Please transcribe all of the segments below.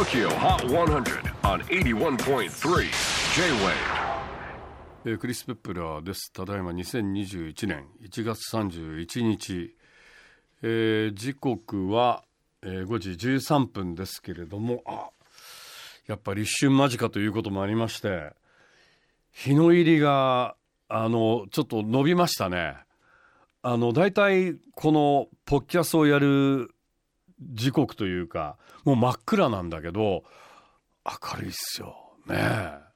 TOKYO HOT 100 on 81.3 J-WAVE えークリス・ペプラーです。ただいま2021年1月31日、えー時刻は、えー5時13分ですけれども、あやっぱり一瞬間近ということもありまして、日の入りが、あの、ちょっと伸びましたね。あの、大体、この、ポッキャスをやる時刻というか、もう真っ暗なんだけど、明るいっすよ。ねえ。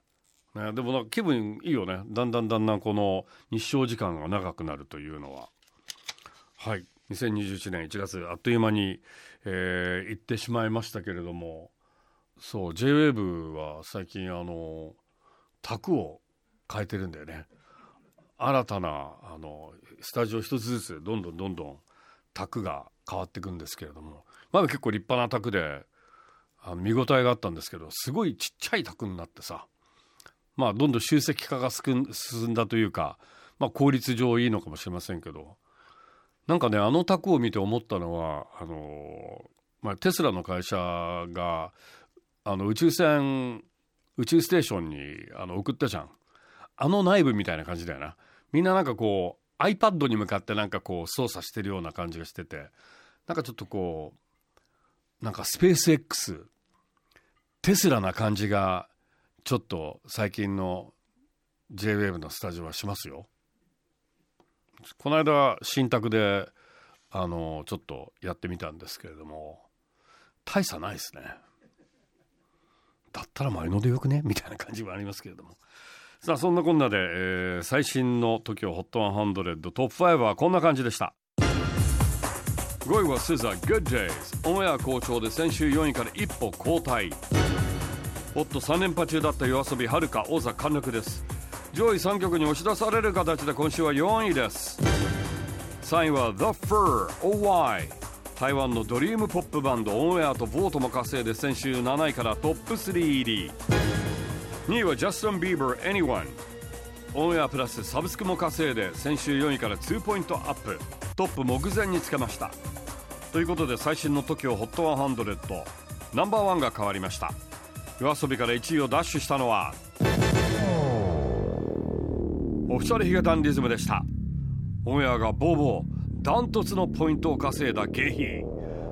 ね、でもなんか気分いいよね。だんだんだんだんこの日照時間が長くなるというのは。はい。2021年1月あっという間に、えー行ってしまいましたけれども。そう JWAVE は最近あの卓を変えてるんだよね。新たなあのスタジオ一つずつどんどんどんどん卓が変わっていくんですけれども。まだ結構立派な卓であの見応えがあったんですけどすごいちっちゃい卓になってさまあ、どんどん集積化が進んだというか、まあ、効率上いいのかもしれませんけどなんかねあの卓を見て思ったのはあの、まあ、テスラの会社があの宇宙船宇宙ステーションにあの送ったじゃん。あの内部みたいな感じだよな。みんななんかこう iPad に向かってなんかこう操作してるような感じがしててなんかちょっとこうなんかスペース X テスラな感じがちょっと最近の JWAVE のスタジオはしますよ。この間新宅であのちょっとやってみたんですけれども大差ないですね。だったら前のでよくね？みたいな感じはありますけれども。さあそんなこんなで、えー最新の TOKIOHOT100 トップ5はこんな感じでした。5位は SZA Good Days. オンエア好調で先週4位から一歩後退。おっと3連覇中だった夜遊びはるか王座陥落です。上位3曲に押し出される形で今週は4位です。3位は The Fur OY 台湾のドリームポップバンドオンエアと vote も稼いで先週7位からトップ3入り。2位はジャスティン・ビーバー Anyone オンエアプラスサブスクも稼いで先週4位から2ポイントアップ。トップ目前につけました。ということで最新の TOKIOHOT100 ナンバーワンが変わりました。 YOASOBI から1位をダッシュしたのはオフィシャルヒゲダンディズムでした。オンエアがボーボーダントツのポイントを稼いだゲヒ。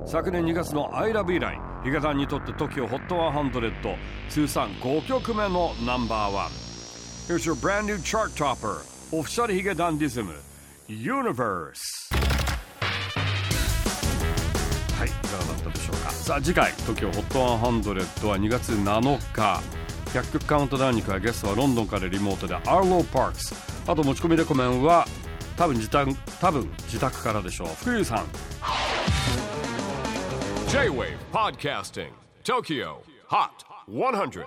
昨年2月の「ILOVE」以来ヒゲダンにとって TOKIOHOT100 通算5曲目のナンバーワン。Here's your brand new chart topper オフィシャルヒゲダンディズム Universe はい、いかがだったでしょうか？さあ、次回、TOKIOHOT100 は2月7日。100曲カウントダウンに加え、ゲストはロンドンからリモートでアーロー・パークス。あと持ち込みレコメンは、多分自宅、多分自宅からでしょう。福井さん。J-WAVE PODCASTING TOKYO HOT 100